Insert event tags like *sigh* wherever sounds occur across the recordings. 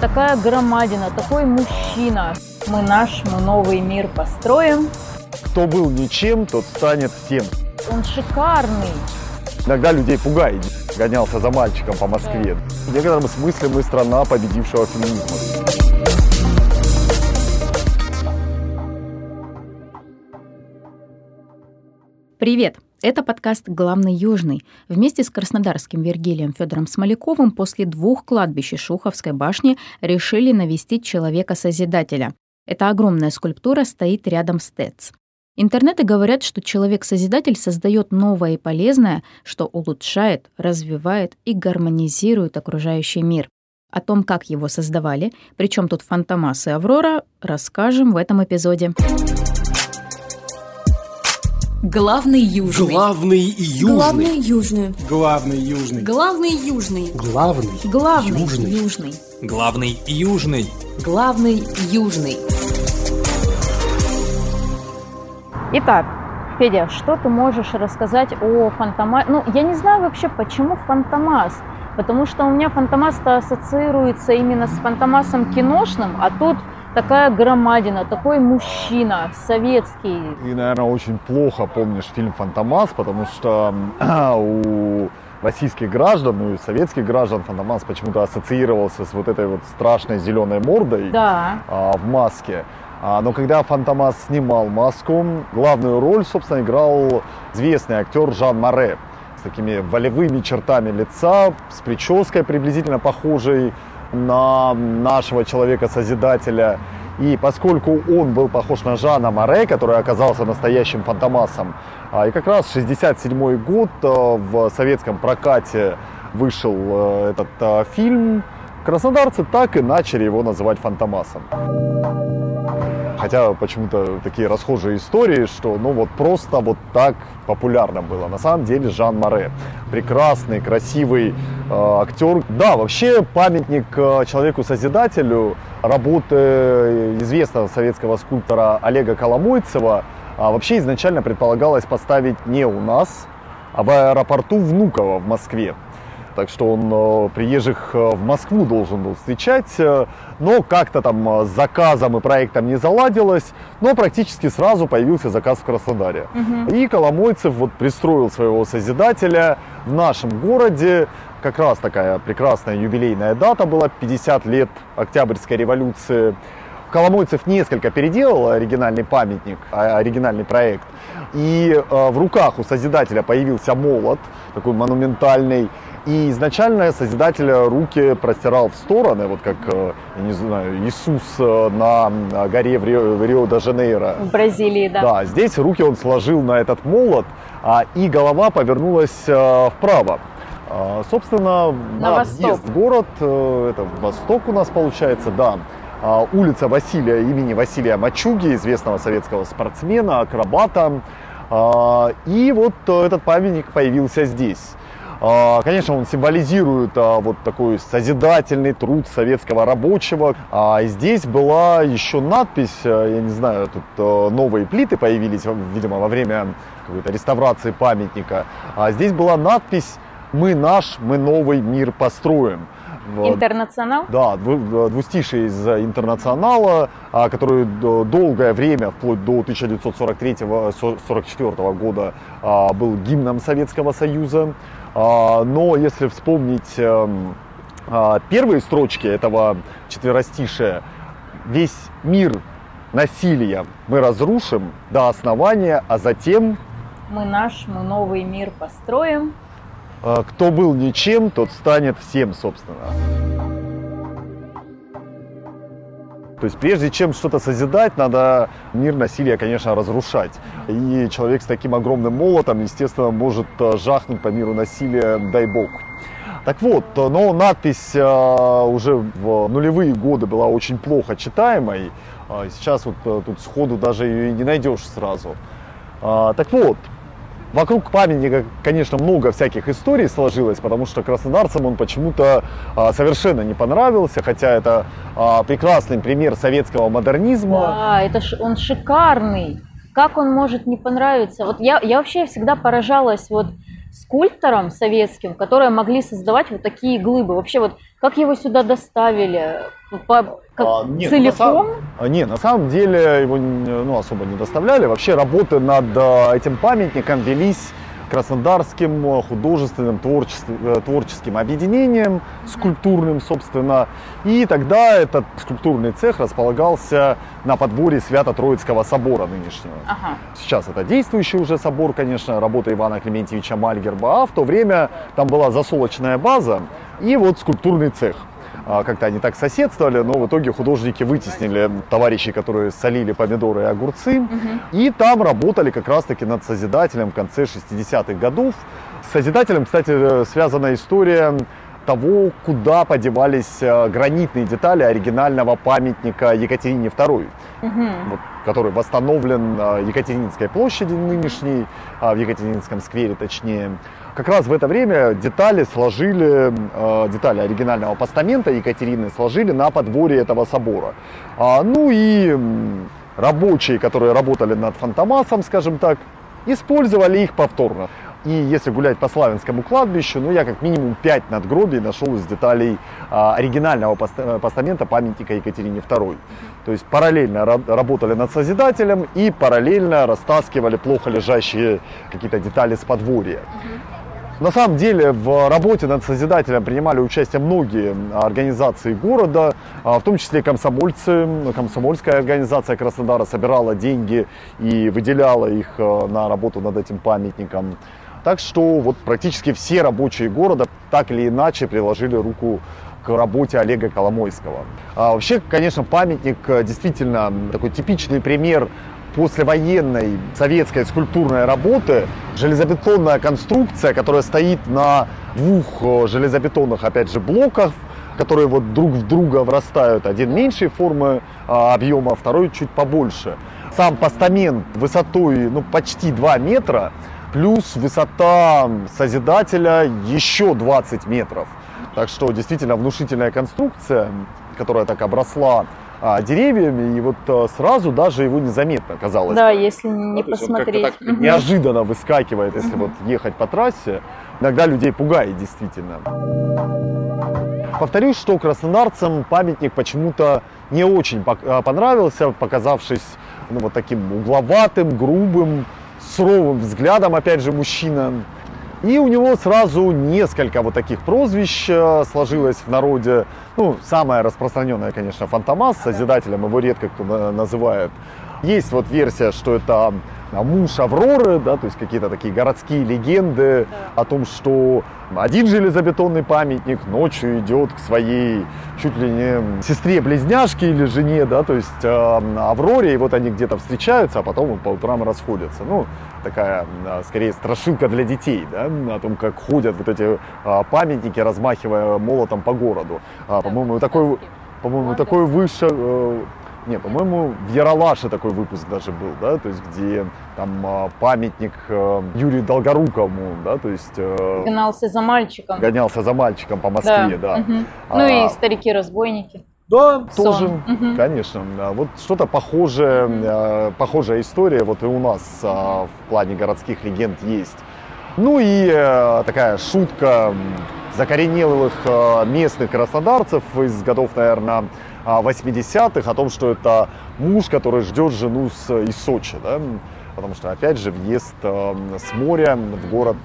такая громадина, такой мужчина. Мы наш, мы новый мир построим. Кто был ничем, тот станет всем. Он шикарный. Иногда людей пугает. Гонялся за мальчиком по Москве. В некотором смысле мы страна победившего феминизма. Привет! Это подкаст «Главный Южный». Вместе с краснодарским Вергилием Федором Смоляковым после двух кладбищ Шуховской башни решили навестить Человека-Созидателя. Эта огромная скульптура стоит рядом с ТЭЦ. Интернеты говорят, что Человек-Созидатель создает новое и полезное, что улучшает, развивает и гармонизирует окружающий мир. О том, как его создавали, причем тут Фантомас и Аврора, расскажем в этом эпизоде. Главный южный. Главный южный. Главный южный. Главный южный. Главный южный. Главный. Главный Южный. южный. Главный южный. Главный южный. Итак, Федя, что ты можешь рассказать о Фантомасе? Ну, я не знаю вообще, почему Фантомас. Потому что у меня Фантомас-то ассоциируется именно с Фантомасом киношным, а тут такая громадина, такой мужчина, советский. И, наверное, очень плохо помнишь фильм «Фантомас», потому что *clears throat* у российских граждан, ну и советских граждан Фантомас почему-то ассоциировался с вот этой вот страшной зеленой мордой Да. а, в маске. А, но когда Фантомас снимал маску, главную роль, собственно, играл известный актер Жан Маре с такими волевыми чертами лица, с прической приблизительно похожей на нашего человека-созидателя. И поскольку он был похож на Жана Море, который оказался настоящим фантомасом, а, и как раз 67 год а, в советском прокате вышел а, этот фильм, краснодарцы так и начали его называть фантомасом. Хотя почему-то такие расхожие истории, что ну вот просто вот так популярно было. На самом деле Жан Море. Прекрасный, красивый э, актер. Да, вообще памятник э, человеку-созидателю работы известного советского скульптора Олега Коломойцева а, вообще изначально предполагалось поставить не у нас, а в аэропорту Внуково в Москве. Так что он э, приезжих э, в Москву должен был встречать, э, но как-то там с заказом и проектом не заладилось, но практически сразу появился заказ в Краснодаре. И Коломойцев вот пристроил своего Созидателя в нашем городе. Как раз такая прекрасная юбилейная дата была, 50 лет Октябрьской революции. Коломойцев несколько переделал оригинальный памятник, а, оригинальный проект. И в руках у Созидателя появился молот, такой монументальный. И изначально Созидатель руки простирал в стороны, вот как, э, я не знаю, Иисус э, на м, горе в Рио- в Рио-де-Жанейро. В Бразилии, да. Да, здесь руки он сложил на этот молот, а, и голова повернулась э, вправо. А, собственно, На восток. въезд в город, э, это восток у нас получается, да. А, улица Василия имени Василия Мачуги, известного советского спортсмена, акробата. А, и вот э, этот памятник появился здесь. А, Конечно, он символизирует а, вот такой созидательный труд советского рабочего. А здесь была еще надпись, э, я не знаю, тут э, новые плиты появились, видимо, во время какой-то реставрации памятника. А здесь была надпись «Мы наш, мы новый мир построим». Интернационал? Да, дву- двустишие из э, интернационала, а, который долгое время, вплоть до 1943-1944 года, был гимном Советского Союза. А, Но если вспомнить эм, а, первые строчки этого четверостишия, весь мир насилия мы разрушим до основания, а затем Мы наш, мы новый мир построим. а, кто был ничем, тот станет всем, собственно. То есть прежде чем что-то созидать, надо мир насилия, конечно, разрушать. И человек с таким огромным молотом, естественно, может э, жахнуть по миру насилия, дай бог. Так вот, э, но надпись э, уже в нулевые годы была очень плохо читаемой. Сейчас вот тут сходу даже ее и не найдешь сразу. А, Так вот, Вокруг памятника, конечно, много всяких историй сложилось, потому что краснодарцам он почему-то а, совершенно не понравился, хотя это а, прекрасный пример советского модернизма. Да, это ж, он шикарный. Как он может не понравиться? Вот я, я вообще всегда поражалась вот скульпторам советским, которые могли создавать вот такие глыбы. Вообще вот как его сюда доставили? По, как, А, нет, целиком? на самом- А, Не, на самом деле его ну, особо не доставляли. Вообще работы над э, этим памятником велись Краснодарским э, художественным творчеством- э, творческим объединением, скульптурным, собственно. И тогда этот скульптурный цех располагался на подворье Свято-Троицкого собора нынешнего. Ага. Сейчас это действующий уже собор, конечно, работа Ивана Клементьевича Мальгерба, а в то время там была засолочная база и вот скульптурный цех. А, Как-то они так соседствовали, но в итоге художники вытеснили товарищей, которые солили помидоры и огурцы. И там работали как раз-таки над Созидателем в конце 60-х годов. С Созидателем, кстати, э, связана история того, куда подевались э, гранитные детали оригинального памятника Екатерине II вот, который восстановлен на Екатерининской площади нынешней, а, в Екатерининском сквере точнее. Как раз в это время детали сложили, э, детали оригинального постамента Екатерины сложили на подворье этого собора. А, Ну и рабочие, которые работали над Фантомасом, скажем так, использовали их повторно. И если гулять по Славянскому кладбищу, ну я как минимум 5 надгробий нашел из деталей а, оригинального поста- постамента памятника Екатерине II. То есть параллельно ра- работали над Созидателем и параллельно растаскивали плохо лежащие какие-то детали с подворья. На самом деле в работе над Созидателем принимали участие многие организации города, а, в том числе комсомольцы. Комсомольская организация Краснодара собирала деньги и выделяла их э, на работу над этим памятником. Так что вот практически все рабочие города так или иначе приложили руку к работе Олега Коломойского. А вообще, конечно, памятник э, действительно такой типичный пример послевоенной советской скульптурной работы. Железобетонная конструкция, которая стоит на двух э, железобетонных, опять же, блоках, которые вот друг в друга врастают. Один меньшей формы а, объема, а второй чуть побольше. Сам постамент высотой ну, почти 2 метра, плюс высота Созидателя еще 20 метров. Так что действительно внушительная конструкция, которая так обросла а, деревьями, и вот а, сразу даже его незаметно казалось. Да, если не Да, как-то посмотреть. так неожиданно выскакивает, если вот ехать по трассе. Иногда людей пугает действительно. Повторюсь, что краснодарцам памятник почему-то не очень а, понравился, показавшись ну, вот таким угловатым, грубым, суровым взглядом, опять же, мужчина. И у него сразу несколько вот таких прозвищ э, сложилось в народе. Ну, самое распространенное, конечно, Фантомас, Созидателем его редко кто на- называет. Есть вот версия, что это а, муж Авроры, да, то есть какие-то такие городские легенды о том, что один железобетонный памятник ночью идет к своей чуть ли не сестре-близняшке или жене, да, то есть э, Авроре, и вот они где-то встречаются, а потом по утрам расходятся. Ну, такая, а, скорее, страшилка для детей, да, о том, как ходят вот эти а, памятники, размахивая молотом по городу. А, по-моему, такой, по-моему, такой выше... э, не, по-моему, в Яралаше такой выпуск даже был, да, то есть где там а, памятник э, Юрию Долгорукову, да, то есть э, Гнался за мальчиком. гонялся за мальчиком по Москве, да. Мгм. А, Ну и старики-разбойники. Да, Сон. тоже, Мгм. конечно. А Вот что-то похожее, э, похожая история вот и у нас а, в плане городских легенд есть. Ну и э, такая шутка закоренелых э, местных краснодарцев из годов, наверное, 80-х о том, что это муж, который ждет жену с, из Сочи, да? потому что, опять же, въезд с моря в город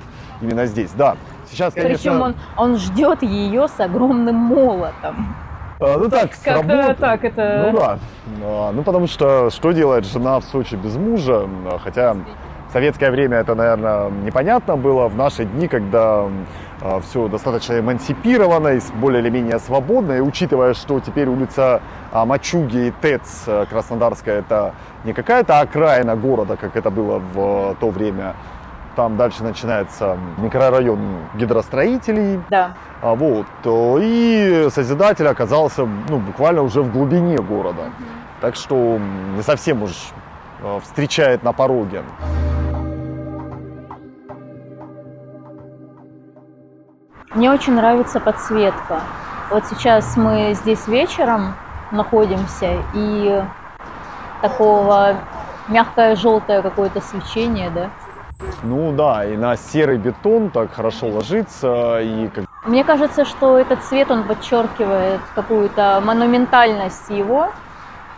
именно здесь. Да, сейчас, конечно... Причем он, он ждет ее с огромным молотом. Э, ну так, с Как-то работы. так это... Ну да. А, Ну потому что что делает жена в Сочи без мужа? А, Хотя в советское время это, наверное, непонятно было. В наши дни, когда все достаточно эмансипировано и более или менее свободно, и учитывая, что теперь улица а, Мачуги и ТЭЦ э, Краснодарская это не какая-то окраина города, как это было в э, то время, там дальше начинается микрорайон гидростроителей, Да. а вот, и Созидатель оказался ну, буквально уже в глубине города. Так что не совсем уж э, встречает на пороге. Мне очень нравится подсветка. Вот сейчас мы здесь вечером находимся, и такого мягкое желтое какое-то свечение, да? Ну да, и на серый бетон так хорошо ложится, и как Мне кажется, что этот цвет, он подчеркивает какую-то монументальность его.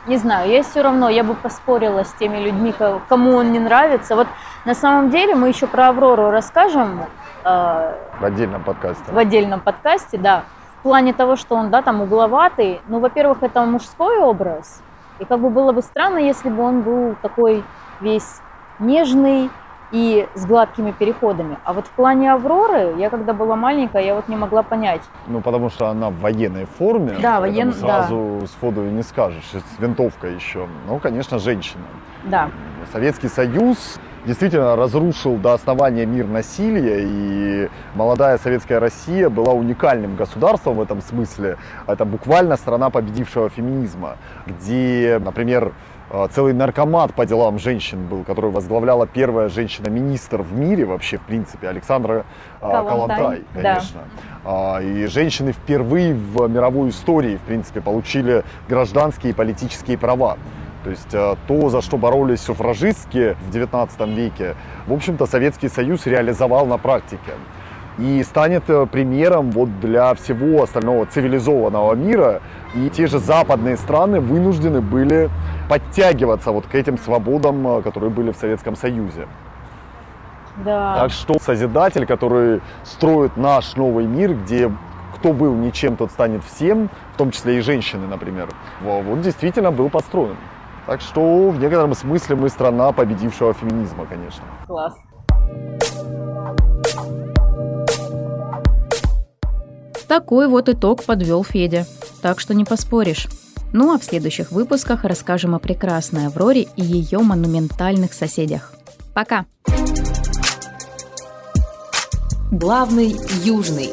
Не знаю, я все равно, я бы поспорила с теми людьми, ко- кому он не нравится. Вот на самом деле мы еще про Аврору расскажем э, в отдельном подкасте. в отдельном подкасте, да. В плане того, что он, да, там угловатый. Ну, во-первых, это мужской образ. И как бы было бы странно, если бы он был такой весь нежный и с гладкими переходами. А вот в плане Авроры, я когда была маленькая, я вот не могла понять. Ну, потому что она в военной форме. Да, поэтому воен- Сразу сходу и не скажешь. С винтовкой еще. Ну, конечно, женщина. Да, Советский Союз действительно разрушил до основания мир насилия, и молодая советская Россия была уникальным государством в этом смысле. Это буквально страна победившего феминизма, где, например, целый наркомат по делам женщин был, который возглавляла первая женщина-министр в мире вообще, в принципе, Александра э, Калантай, да. конечно. А, И женщины впервые в мировой истории, в принципе, получили гражданские и политические права. То есть э, то, за что боролись суфражистки в 19 веке, в общем-то, Советский Союз реализовал на практике. И станет э, примером вот для всего остального цивилизованного мира. И те же западные страны вынуждены были подтягиваться вот к этим свободам, э, которые были в Советском Союзе. да. Так что Созидатель, который строит наш новый мир, где кто был ничем, тот станет всем, в том числе и женщины, например, во- вот действительно был построен. Так что в некотором смысле мы страна победившего феминизма, конечно. Класс. Такой вот итог подвел Федя. Так что не поспоришь. Ну а в следующих выпусках расскажем о прекрасной Авроре и ее монументальных соседях. Пока! Главный южный.